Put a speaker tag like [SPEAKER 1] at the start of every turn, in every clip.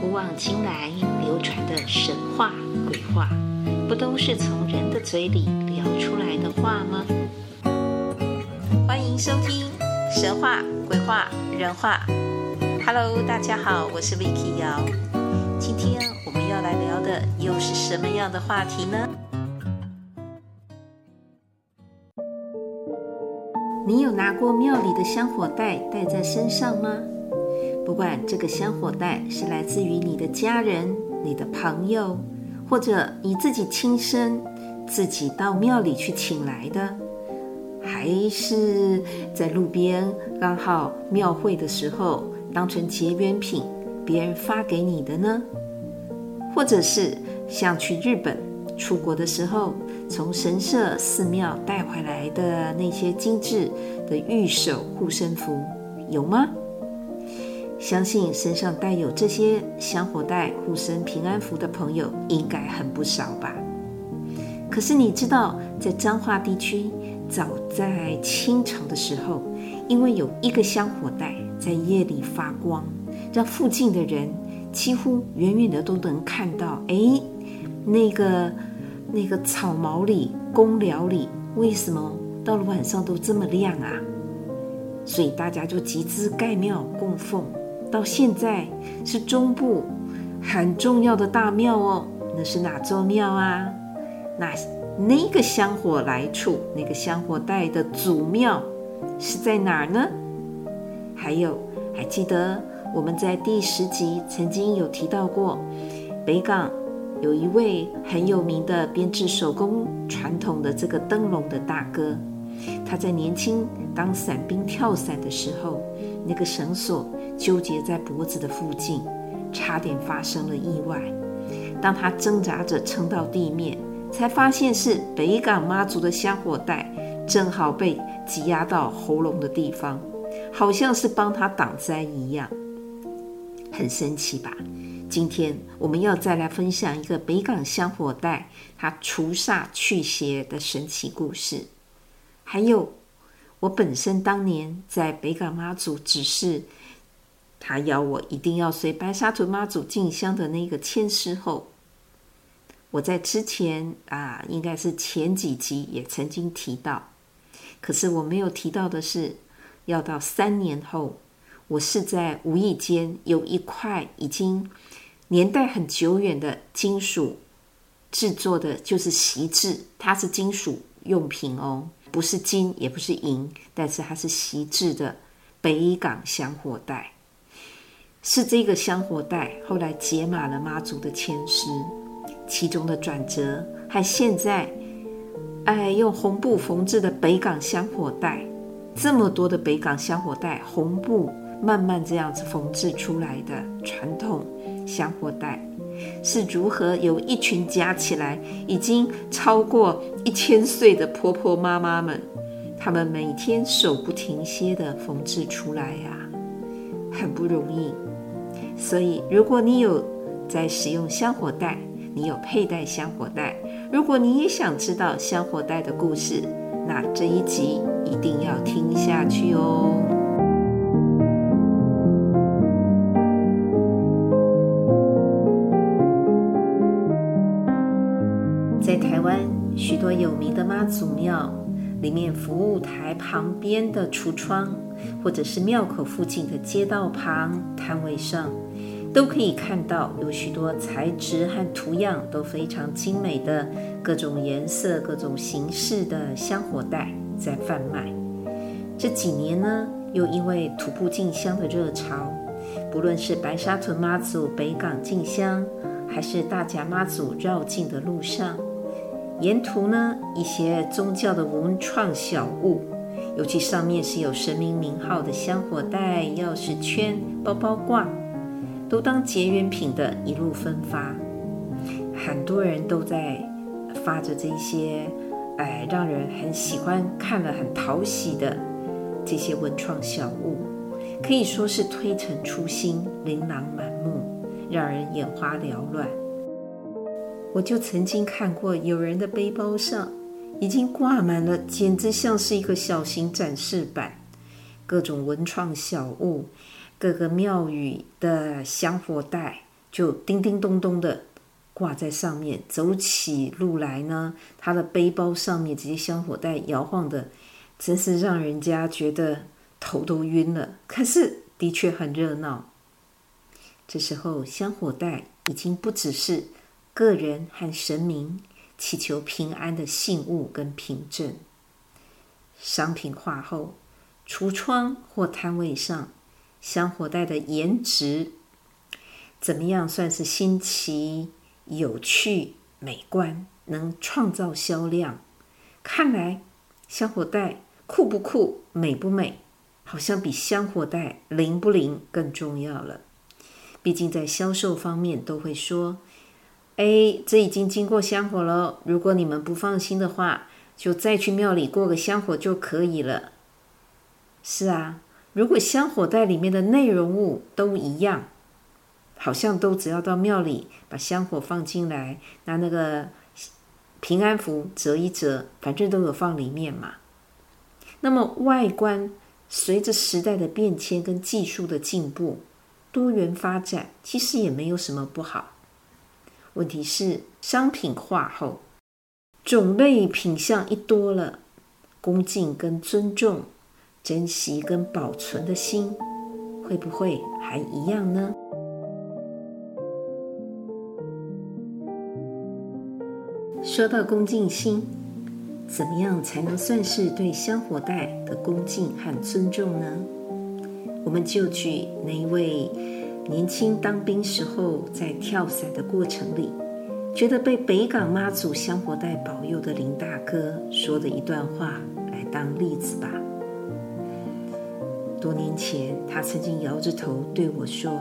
[SPEAKER 1] 古往今来流传的神话鬼话，不都是从人的嘴里聊出来的话吗？欢迎收听《神话鬼话人话》。Hello，大家好，我是 Vicky 瑶。今天我们要来聊的又是什么样的话题呢？你有拿过庙里的香火袋带在身上吗？不管这个香火袋是来自于你的家人、你的朋友，或者你自己亲身自己到庙里去请来的，还是在路边刚好庙会的时候当成结缘品，别人发给你的呢？或者是像去日本出国的时候，从神社、寺庙带回来的那些精致的玉手护身符，有吗？相信身上带有这些香火袋、护身平安符的朋友应该很不少吧？可是你知道，在彰化地区，早在清朝的时候，因为有一个香火袋在夜里发光，让附近的人几乎远远的都能看到。哎，那个那个草茅里、公寮里，为什么到了晚上都这么亮啊？所以大家就集资盖庙供奉。到现在是中部很重要的大庙哦，那是哪座庙啊？那那个香火来处，那个香火带的祖庙是在哪儿呢？还有，还记得我们在第十集曾经有提到过，北港有一位很有名的编制手工传统的这个灯笼的大哥，他在年轻当伞兵跳伞的时候，那个绳索。纠结在脖子的附近，差点发生了意外。当他挣扎着撑到地面，才发现是北港妈祖的香火袋，正好被挤压到喉咙的地方，好像是帮他挡灾一样，很神奇吧？今天我们要再来分享一个北港香火袋，它除煞去邪的神奇故事。还有，我本身当年在北港妈祖指示。他要我一定要随白沙屯妈祖进香的那个签诗后，我在之前啊，应该是前几集也曾经提到，可是我没有提到的是，要到三年后，我是在无意间有一块已经年代很久远的金属制作的，就是锡制，它是金属用品哦，不是金也不是银，但是它是锡制的北港香火袋。是这个香火袋后来解码了妈祖的签诗，其中的转折和现在，哎，用红布缝制的北港香火袋，这么多的北港香火袋，红布慢慢这样子缝制出来的传统香火袋，是如何由一群加起来已经超过一千岁的婆婆妈妈们，她们每天手不停歇地缝制出来呀、很不容易。所以，如果你有在使用香火袋，你有佩戴香火袋，如果你也想知道香火袋的故事，那这一集一定要听下去哦。许多有名的妈祖庙里面，服务台旁边的橱窗，或者是庙口附近的街道旁摊位上。都可以看到有许多材质和图样都非常精美的各种颜色、各种形式的香火袋在贩卖。这几年呢，又因为徒步进香的热潮，不论是白沙屯妈祖北港进香，还是大甲妈祖绕境的路上，沿途呢一些宗教的文创小物，尤其上面是有神明名号的香火袋、钥匙圈、包包挂。都当结缘品的一路分发，很多人都在发着这些，哎，让人很喜欢、看了很讨喜的这些文创小物，可以说是推陈出新、琳琅满目，让人眼花缭乱。我就曾经看过有人的背包上已经挂满了，简直像是一个小型展示板，各种文创小物。各个庙宇的香火袋就叮叮咚咚的挂在上面。走起路来呢，他的背包上面这些香火袋摇晃的，真是让人家觉得头都晕了。可是的确很热闹。这时候，香火袋已经不只是个人和神明祈求平安的信物跟凭证。商品化后，橱窗或摊位上，香火袋的颜值怎么样？算是新奇、有趣、美观，能创造销量。看来，香火袋酷不酷、美不美，好像比香火袋灵不灵更重要了。毕竟在销售方面都会说：“哎，这已经经过香火了。如果你们不放心的话，就再去庙里过个香火就可以了。”是啊，如果香火袋里面的内容物都一样，好像都只要到庙里把香火放进来，拿那个平安符折一折，反正都有放里面嘛。那么外观随着时代的变迁跟技术的进步。多元发展其实也没有什么不好，问题是商品化后，种类品相一多了，恭敬跟尊重、珍惜跟保存的心，会不会还一样呢？说到恭敬心，怎么样才能算是对香火袋的恭敬和尊重呢？我们就举那一位年轻当兵时候在跳伞的过程里，觉得被北港妈祖香火带保佑的林大哥说的一段话来当例子吧。多年前，他曾经摇着头对我说：“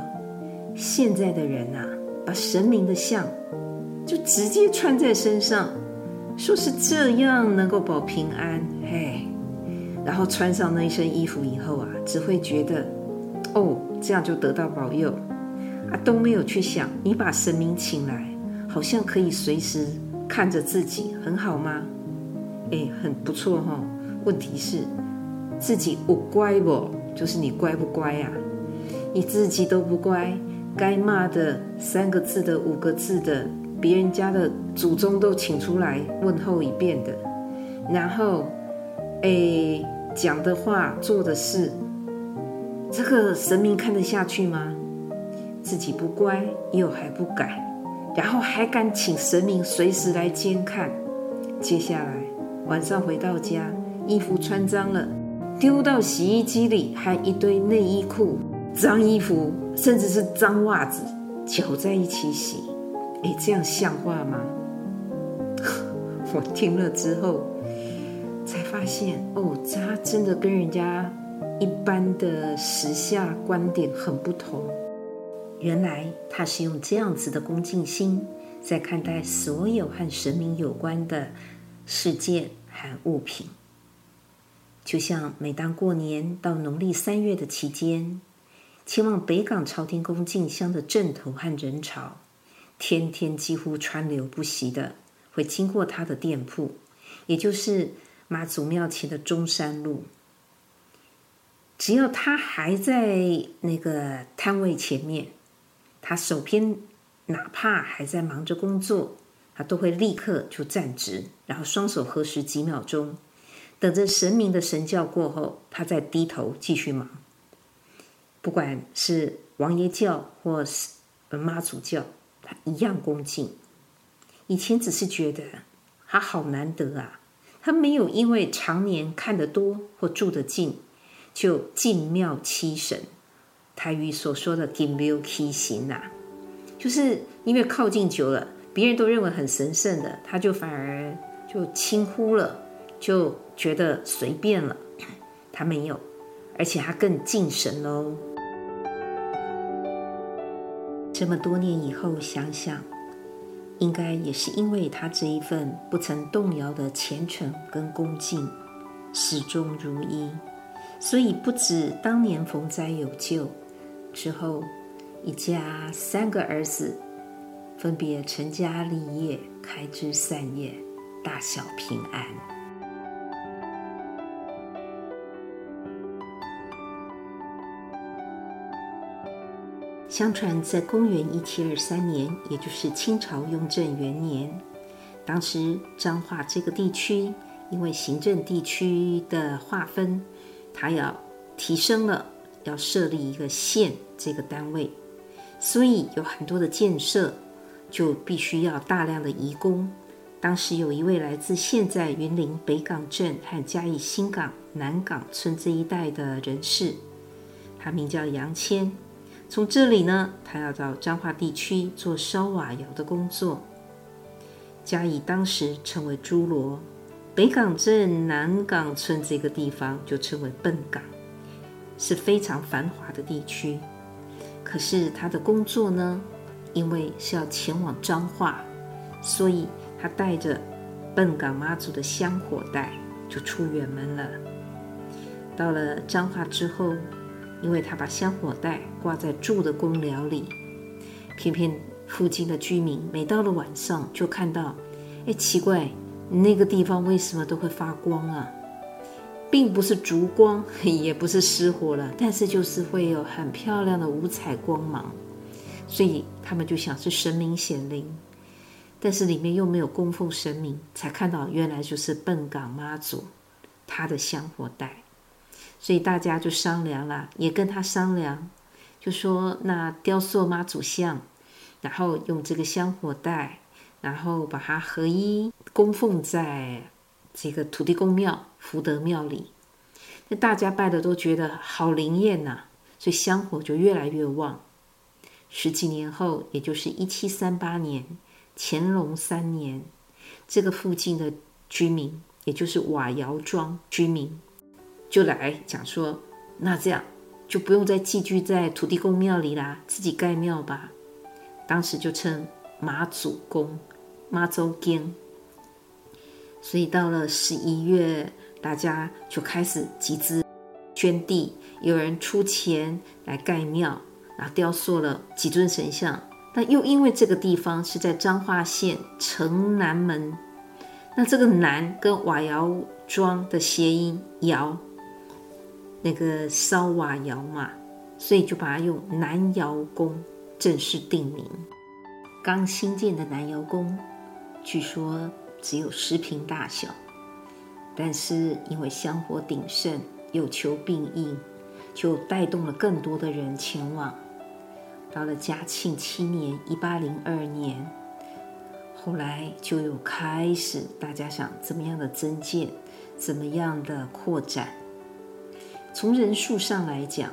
[SPEAKER 1] 现在的人啊，把神明的像就直接穿在身上，说是这样能够保平安。”嘿。然后穿上那一身衣服以后啊，只会觉得，哦，这样就得到保佑，啊，都没有去想，你把神明请来，好像可以随时看着自己，很好吗？哎，很不错哈。问题是，自己我乖不，就是你乖不乖呀？你自己都不乖，该骂的三个字的、五个字的，别人家的祖宗都请出来问候一遍的，然后。哎，讲的话，做的事，这个神明看得下去吗？自己不乖，又还不改，然后还敢请神明随时来监看。接下来晚上回到家，衣服穿脏了，丢到洗衣机里，还一堆内衣裤、脏衣服，甚至是脏袜子，搅在一起洗。哎，这样像话吗？我听了之后。才发现哦，他真的跟人家一般的时下观点很不同。原来他是用这样子的恭敬心在看待所有和神明有关的事件和物品。就像每当过年到农历三月的期间，前往北港朝天宫进香的阵头和人潮，天天几乎川流不息的会经过他的店铺，也就是。妈祖庙前的中山路，只要他还在那个摊位前面，他手边哪怕还在忙着工作，他都会立刻就站直，然后双手合十几秒钟，等着神明的神教过后，他再低头继续忙。不管是王爷教或是妈祖教，他一样恭敬。以前只是觉得他好难得啊。他没有因为常年看得多或住得近，就敬庙欺神。台语所说的“敬庙欺神”呐，就是因为靠近久了，别人都认为很神圣的，他就反而就轻忽了，就觉得随便了。他没有，而且他更敬神喽。这么多年以后想想。应该也是因为他这一份不曾动摇的虔诚跟恭敬，始终如一，所以不止当年逢灾有救，之后一家三个儿子分别成家立业，开枝散叶，大小平安。相传在公元一七二三年，也就是清朝雍正元年，当时彰化这个地区因为行政地区的划分，它要提升了，要设立一个县这个单位，所以有很多的建设就必须要大量的移工。当时有一位来自现在云林北港镇和嘉义新港南港村这一带的人士，他名叫杨谦。从这里呢，他要到彰化地区做烧瓦窑的工作。嘉义当时称为诸罗，北港镇南港村这个地方就称为笨港，是非常繁华的地区。可是他的工作呢，因为是要前往彰化，所以。他带着笨港妈祖的香火袋就出远门了。到了彰化之后，因为他把香火袋挂在住的公寮里，偏偏附近的居民每到了晚上就看到，哎，奇怪，那个地方为什么都会发光啊？并不是烛光，也不是失火了，但是就是会有很漂亮的五彩光芒，所以他们就想是神明显灵。但是里面又没有供奉神明，才看到原来就是笨港妈祖，他的香火袋，所以大家就商量了，也跟他商量，就说那雕塑妈祖像，然后用这个香火袋，然后把它合一供奉在这个土地公庙福德庙里，那大家拜的都觉得好灵验呐，所以香火就越来越旺。十几年后，也就是一七三八年。乾隆三年，这个附近的居民，也就是瓦窑庄居民，就来讲说：“那这样就不用再寄居在土地公庙里啦，自己盖庙吧。”当时就称马祖宫、妈祖宫。所以到了十一月，大家就开始集资捐地，有人出钱来盖庙，然后雕塑了几尊神像。那又因为这个地方是在彰化县城南门，那这个南跟瓦窑庄的谐音窑，那个烧瓦窑嘛，所以就把它用南窑宫正式定名。刚新建的南窑宫，据说只有十坪大小，但是因为香火鼎盛，有求必应，就带动了更多的人前往。到了嘉庆七年（一八零二年），后来就有开始，大家想怎么样的增建，怎么样的扩展。从人数上来讲，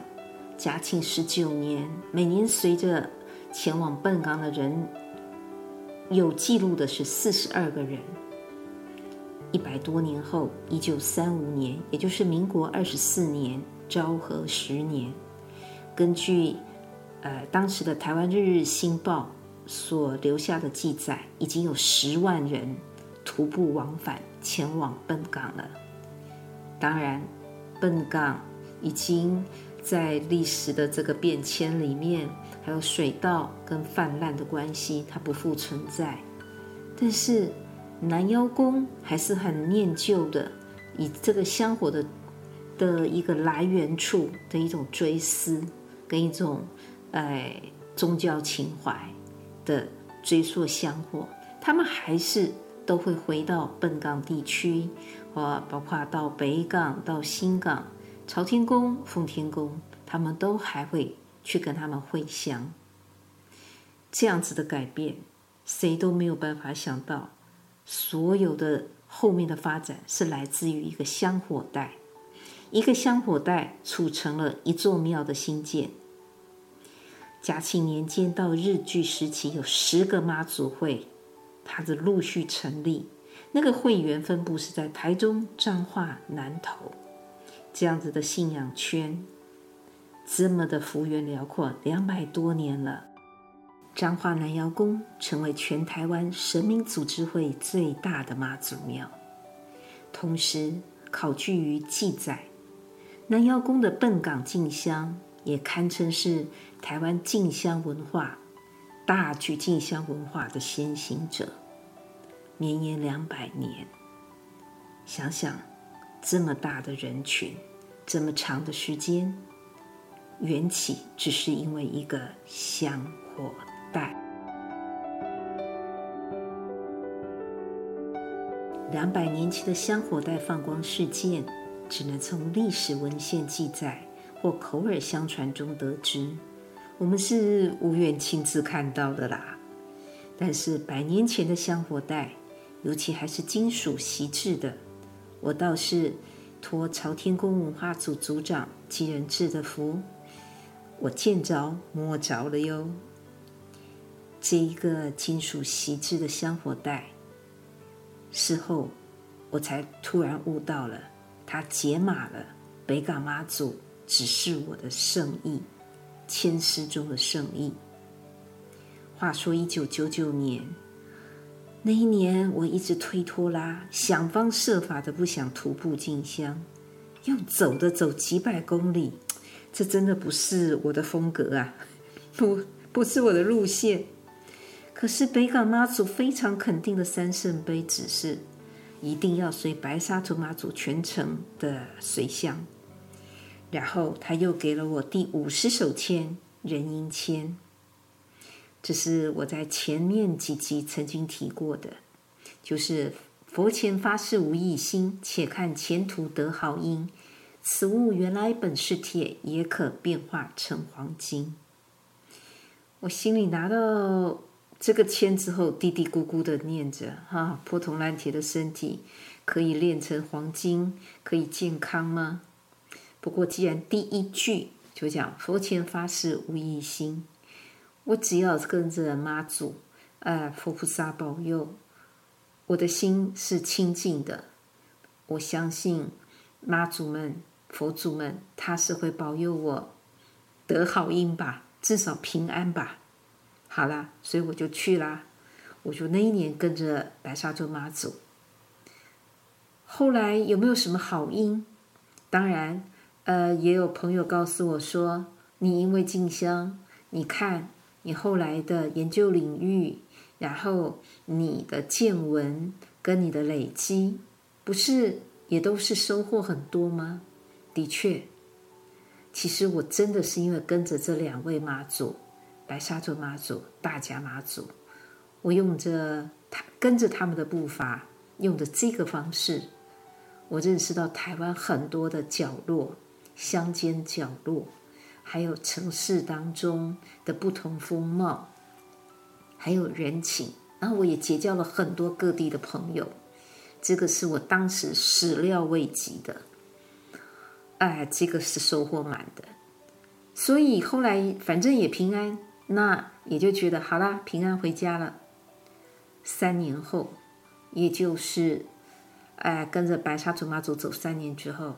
[SPEAKER 1] 嘉庆十九年，每年随着前往笨港的人有记录的是四十二个人。一百多年后，一九三五年，也就是民国二十四年，昭和十年，根据。呃，当时的《台湾日日新报》所留下的记载，已经有十万人徒步往返前往笨港了。当然，笨港已经在历史的这个变迁里面，还有水稻跟泛滥的关系，它不复存在。但是南窑宫还是很念旧的，以这个香火的的一个来源处的一种追思跟一种。哎，宗教情怀的追溯香火，他们还是都会回到笨港地区，或包括到北港、到新港、朝天宫、奉天宫，他们都还会去跟他们会香。这样子的改变，谁都没有办法想到，所有的后面的发展是来自于一个香火袋，一个香火袋促成了一座庙的兴建。嘉庆年间到日据时期，有十个妈祖会，它的陆续成立。那个会员分布是在台中、彰化、南投，这样子的信仰圈，这么的幅员辽阔，两百多年了。彰化南窑宫成为全台湾神明组织会最大的妈祖庙，同时考据于记载，南窑宫的笨港进香。也堪称是台湾进香文化大举进香文化的先行者，绵延两百年。想想这么大的人群，这么长的时间，缘起只是因为一个香火袋。两百年前的香火袋放光事件，只能从历史文献记载或口耳相传中得知，我们是无缘亲自看到的啦。但是百年前的香火袋，尤其还是金属锡制的，我倒是托朝天宫文化组组长吉仁智的福，我见着摸着了哟。这一个金属锡制的香火袋，事后我才突然悟到了，它解码了北港妈祖指示我的圣意，签诗中的圣意。话说一九九九年那一年，我一直推脱啦，想方设法的不想徒步进香，要走的走几百公里，这真的不是我的风格啊，不不是我的路线。可是北港妈祖非常肯定的三圣杯指示，一定要随白沙屯妈祖全程的随香，然后他又给了我第五十手签人迎签。这是我在前面几集曾经提过的，就是佛前发誓无异心，且看前途得好因。此物原来本是铁，也可变化成黄金。我心里拿到这个签之后，嘀嘀咕咕的念着：哈，破铜烂铁的身体可以炼成黄金，可以健康吗？不过既然第一句就讲佛前发誓无异心。我只要跟着妈祖，呃，佛菩萨保佑，我的心是清净的。我相信妈祖们、佛祖们，他是会保佑我得好因吧，至少平安吧。好啦，所以我就去啦。我就那一年跟着白沙洲妈祖。后来有没有什么好因？当然，呃，也有朋友告诉我说，你因为进香，你看。你后来的研究领域，然后你的见闻跟你的累积，不是也都是收获很多吗？的确，其实我真的是因为跟着这两位妈祖，白沙洲妈祖、大甲妈祖，我用着他跟着他们的步伐，用着这个方式，我认识到台湾很多的角落，乡间角落。还有城市当中的不同风貌，还有人情，然后我也结交了很多各地的朋友，这个是我当时始料未及的，哎，这个是收获满的，所以后来反正也平安，那也就觉得好啦，平安回家了。三年后，也就是哎跟着白沙祖妈祖走三年之后，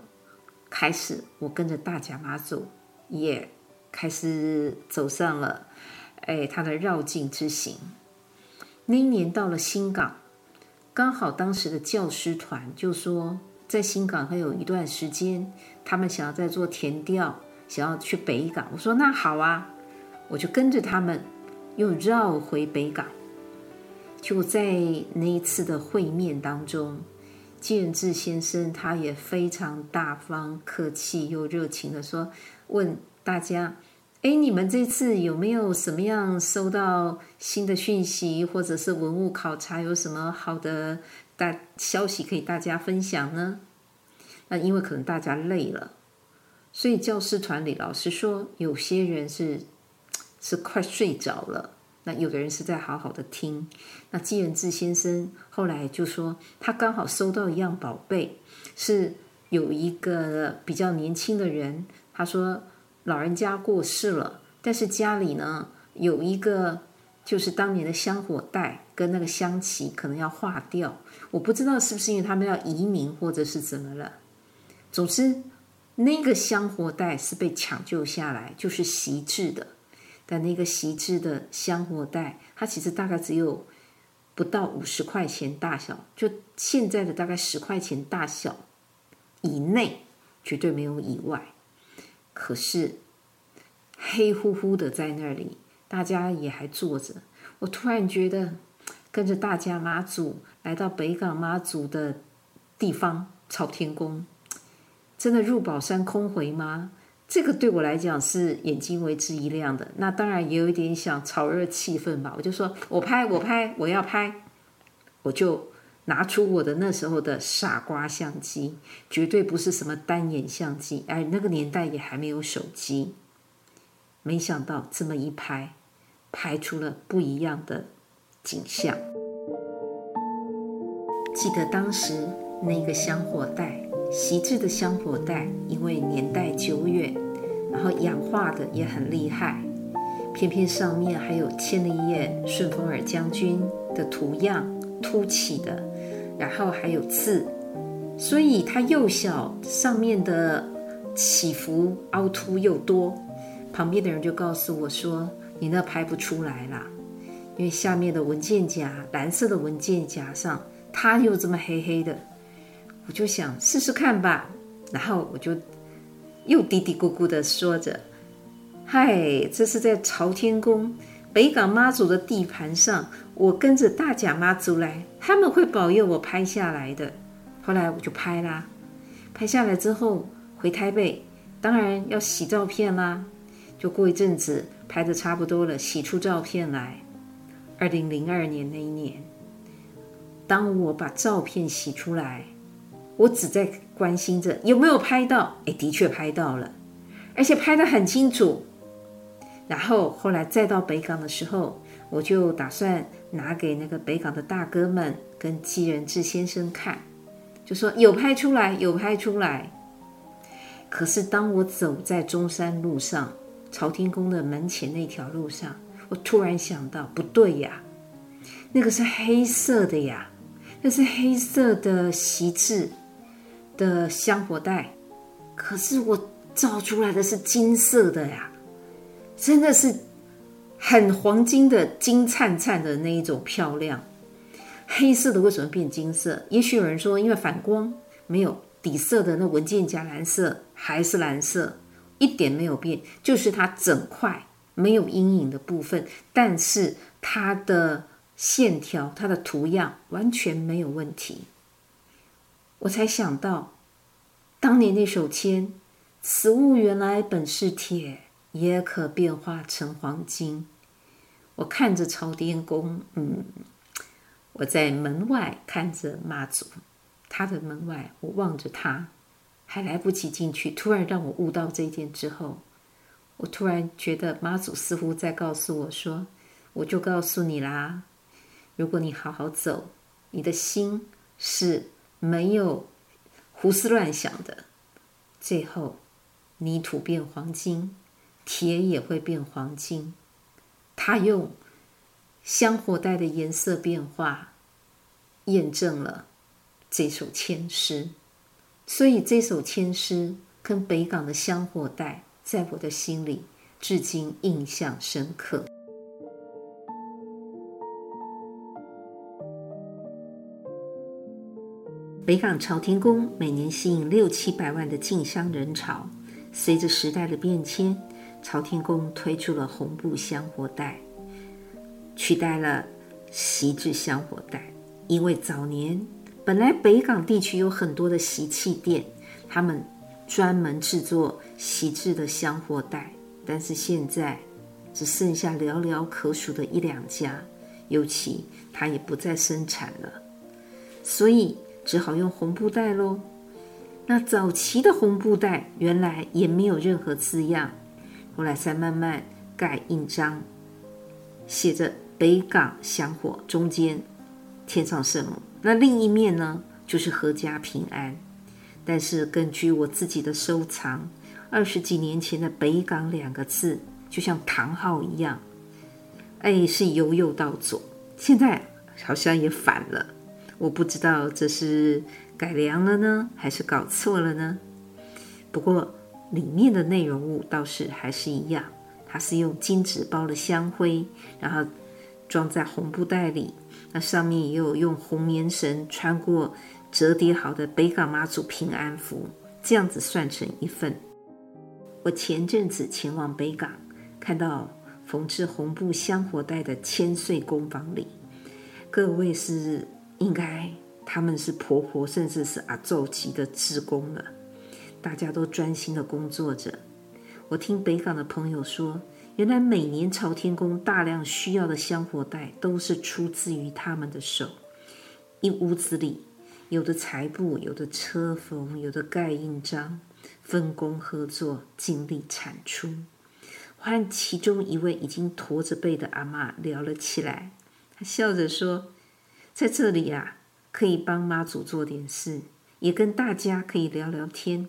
[SPEAKER 1] 开始我跟着大甲妈祖。也开始走上了，哎，他的绕境之行。那一年到了新港，刚好当时的教师团就说，在新港还有一段时间，他们想要再做田调，想要去北港。我说那好啊，我就跟着他们又绕回北港。就在那一次的会面当中，建志先生他也非常大方、客气又热情的说。问大家，哎，你们这次有没有什么样收到新的讯息，或者是文物考察有什么好的大消息可以大家分享呢？那因为可能大家累了，所以教师团里老师说，有些人是是快睡着了，那有的人是在好好的听。那纪仁志先生后来就说，他刚好收到一样宝贝，是有一个比较年轻的人。他说：“老人家过世了，但是家里呢有一个，就是当年的香火袋跟那个香旗可能要化掉。我不知道是不是因为他们要移民，或者是怎么了。总之，那个香火袋是被抢救下来，就是席制的。但那个席制的香火袋，它其实大概只有不到五十块钱大小，就现在的大概十块钱大小以内，绝对没有以外。”可是黑乎乎的在那里，大家也还坐着。我突然觉得，跟着大家妈祖来到北港妈祖的地方朝天宫，真的入宝山空回吗？这个对我来讲是眼睛为之一亮的。那当然也有一点想炒热气氛吧。我就说我拍，我拍，我要拍，我就拿出我的那时候的傻瓜相机，绝对不是什么单眼相机。哎，那个年代也还没有手机。没想到这么一拍，拍出了不一样的景象。记得当时那个香火袋，锡制的香火袋，因为年代久远，然后氧化的也很厉害，偏偏上面还有签了一页顺风耳将军的图样，凸起的，然后还有字，所以它又小，上面的起伏凹凸又多。旁边的人就告诉我说：“你那拍不出来啦，因为下面的文件夹，蓝色的文件夹上，它又这么黑黑的。”我就想试试看吧，然后我就又嘀嘀咕咕的说着：“嗨，这是在朝天宫北港妈祖的地盘上，我跟着大甲妈祖来，他们会保佑我拍下来的。”后来我就拍啦，拍下来之后回台北，当然要洗照片啦。就过一阵子拍的差不多了，洗出照片来。二零零二年那一年，当我把照片洗出来，我只在关心着有没有拍到。哎，的确拍到了，而且拍得很清楚。然后后来再到北港的时候，我就打算拿给那个北港的大哥们跟纪仁志先生看，就说有拍出来，有拍出来。可是当我走在中山路上，朝天宫的门前那条路上，我突然想到，不对呀，那个是黑色的呀，那是黑色的锡制的香火袋，可是我照出来的是金色的呀，真的是很黄金的金灿灿的那一种漂亮。黑色的为什么变金色？也许有人说，因为反光，没有底色的那文件夹蓝色还是蓝色。一点没有变，就是它整块没有阴影的部分，但是它的线条、它的图样完全没有问题。我才想到，当年那首签“此物原来本是铁，也可变化成黄金”。我看着朝天宫，嗯，我在门外看着妈祖，他的门外，我望着他。还来不及进去，突然让我悟到这一点之后，我突然觉得妈祖似乎在告诉我说：“我就告诉你啦，如果你好好走，你的心是没有胡思乱想的，最后泥土变黄金，铁也会变黄金。”他用香火带的颜色变化，验证了这首千诗。所以这首签诗跟北港的香火袋，在我的心里至今印象深刻。北港朝天宫每年吸引六七百万的进香人潮。随着时代的变迁，朝天宫推出了红布香火袋，取代了锡制香火袋，因为早年。本来北港地区有很多的锡器店，他们专门制作锡制的香火袋，但是现在只剩下寥寥可数的一两家，尤其它也不再生产了，所以只好用红布袋喽。那早期的红布袋原来也没有任何字样，后来才慢慢盖印章，写着“北港香火”，中间添上圣母。那另一面呢，就是阖家平安。但是根据我自己的收藏，二十几年前的“北港”两个字，就像唐号一样，哎，是由右到左，现在好像也反了。我不知道这是改良了呢，还是搞错了呢？不过里面的内容物倒是还是一样，它是用金纸包了香灰，然后装在红布袋里。那上面也有用红棉绳穿过折叠好的北港妈祖平安符，这样子算成一份。我前阵子前往北港，看到缝制红布香火袋的千岁工坊里，各位是应该他们是婆婆甚至是阿祖级的职工了，大家都专心的工作着。我听北港的朋友说，原来每年朝天宫大量需要的香火袋都是出自于他们的手。一屋子里，有的裁布，有的车缝，有的盖印章，分工合作，尽力产出。我和其中一位已经驼着背的阿嬷聊了起来，她笑着说：“在这里呀、可以帮妈祖做点事，也跟大家可以聊聊天。”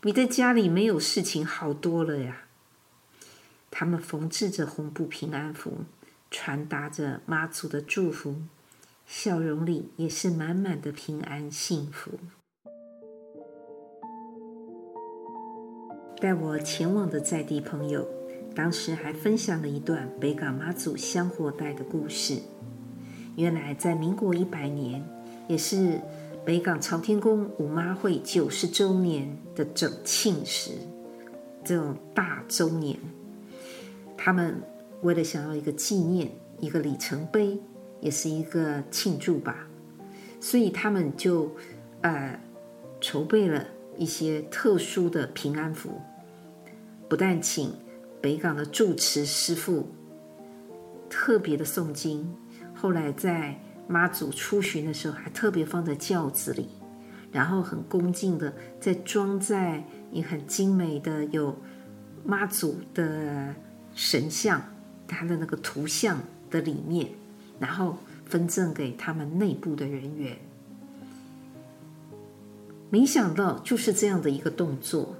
[SPEAKER 1] 比在家里没有事情好多了呀。他们缝制着红布平安符，传达着妈祖的祝福，笑容里也是满满的平安幸福。带我前往的在地朋友，当时还分享了一段北港妈祖香火带的故事。原来在民国一百年，也是。北港朝天宫五妈会九十周年的整庆时，这种大周年，他们为了想要一个纪念，一个里程碑，也是一个庆祝吧，所以他们就呃筹备了一些特殊的平安符，不但请北港的住持师父特别的诵经，后来在。妈祖出巡的时候，还特别放在轿子里，然后很恭敬的再装在一很精美的有妈祖的神像，他的那个图像的里面，然后分赠给他们内部的人员。没想到就是这样的一个动作，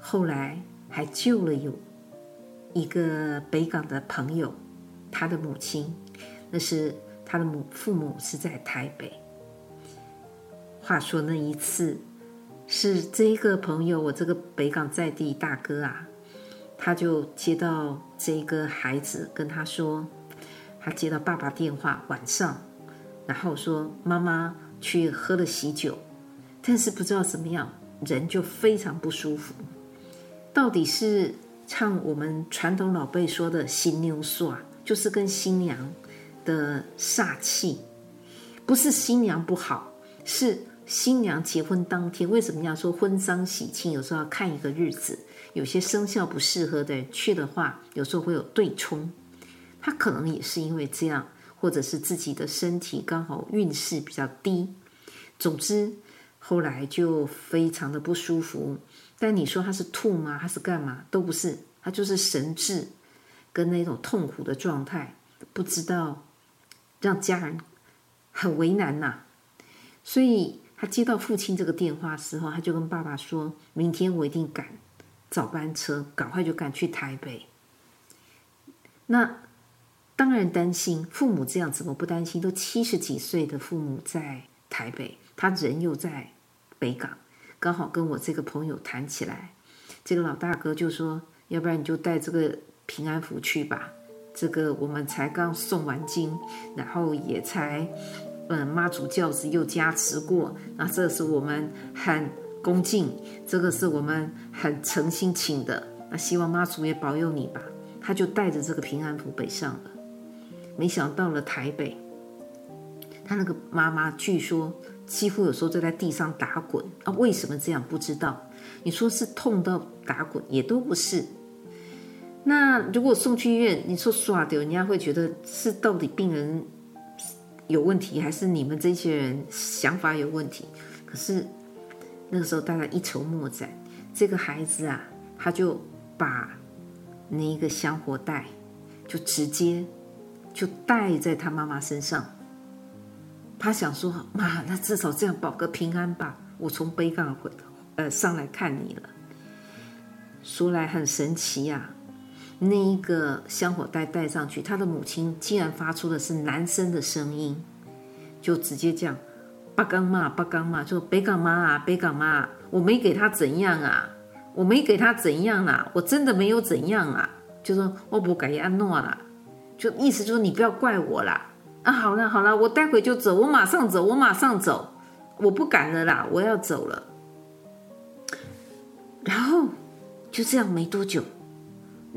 [SPEAKER 1] 后来还救了有一个北港的朋友，他的母亲，那是。他的母父母是在台北。话说那一次，是这个朋友，我这个北港在地大哥啊，他就接到这个孩子跟他说，他接到爸爸电话晚上，然后说妈妈去喝了喜酒，但是不知道怎么样，人就非常不舒服。到底是唱我们传统老辈说的新娘煞，就是跟新娘。的煞气，不是新娘不好，是新娘结婚当天。为什么要说婚丧喜庆？有时候要看一个日子，有些生肖不适合的人去的话，有时候会有对冲。他可能也是因为这样，或者是自己的身体刚好运势比较低。总之，后来就非常的不舒服。但你说他是吐吗？他是干嘛？都不是，他就是神志跟那种痛苦的状态，不知道。让家人很为难呐、所以他接到父亲这个电话时候，他就跟爸爸说：“明天我一定赶早班车，赶快就赶去台北。”那当然担心，父母这样怎么不担心？都七十几岁的父母在台北，他人又在北港，刚好跟我这个朋友谈起来，这个老大哥就说：“要不然你就带这个平安符去吧。”这个我们才刚诵完经，然后也才，嗯，妈祖轿子又加持过，那这是我们很恭敬，这个是我们很诚心请的，那希望妈祖也保佑你吧。他就带着这个平安符北上了，没想到了台北，他那个妈妈据说几乎有时候就在地上打滚啊，为什么这样不知道？你说是痛到打滚也都不是。那如果送去医院，你说耍掉，人家会觉得是到底病人有问题，还是你们这些人想法有问题？可是那个时候大家一筹莫展，这个孩子啊，他就把那一个香火袋就直接就带在他妈妈身上。他想说，妈，那至少这样保个平安吧。我从北港回呃上来看你了，说来很神奇呀、啊。那一个香火袋戴上去，他的母亲竟然发出的是男生的声音，就直接这样，八刚妈，八刚妈，就北港妈啊，北港妈，我没给他怎样啊，我没给他怎样啊，我真的没有怎样啊，就说我不改安诺了，就意思就是你不要怪我啦，啊，好了好了，我待会就走，我马上走，我马上走，我不敢了啦，我要走了，然后就这样没多久。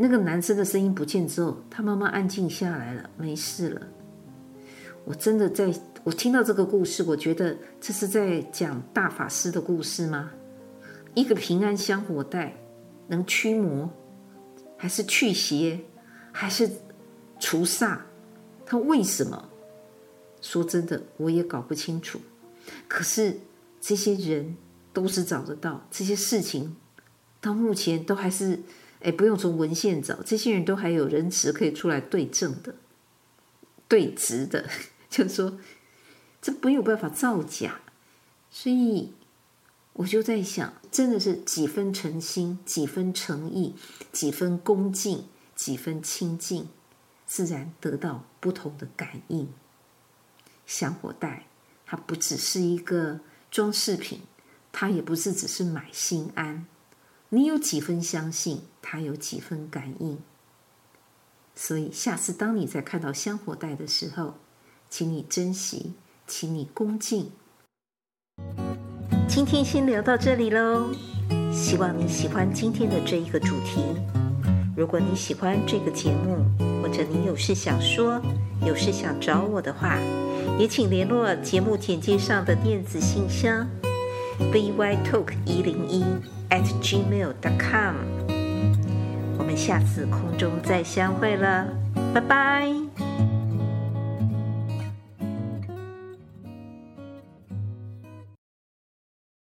[SPEAKER 1] 那个男生的声音不见之后，他妈妈安静下来了，没事了。我真的在，我听到这个故事，我觉得这是在讲大法师的故事吗？一个平安香火袋能驱魔，还是去邪，还是除煞？他为什么？说真的，我也搞不清楚。可是这些人都是找得到，这些事情到目前都还是，哎，不用从文献找，这些人都还有人质可以出来对证的、对质的，就是说这没有办法造假。所以我就在想，真的是几分诚心，几分诚意，几分恭敬，几分亲近，自然得到不同的感应。香火袋，它不只是一个装饰品，它也不是只是买心安。你有几分相信，它有几分感应。所以下次当你在看到香火袋的时候，请你珍惜，请你恭敬。今天先聊到这里喽，希望你喜欢今天的这一个主题。如果你喜欢这个节目，或者你有事想说，有事想找我的话，也请联络节目简介上的电子信箱：bytalk 一零一 at gmail dot com。我们下次空中再相会了，拜拜。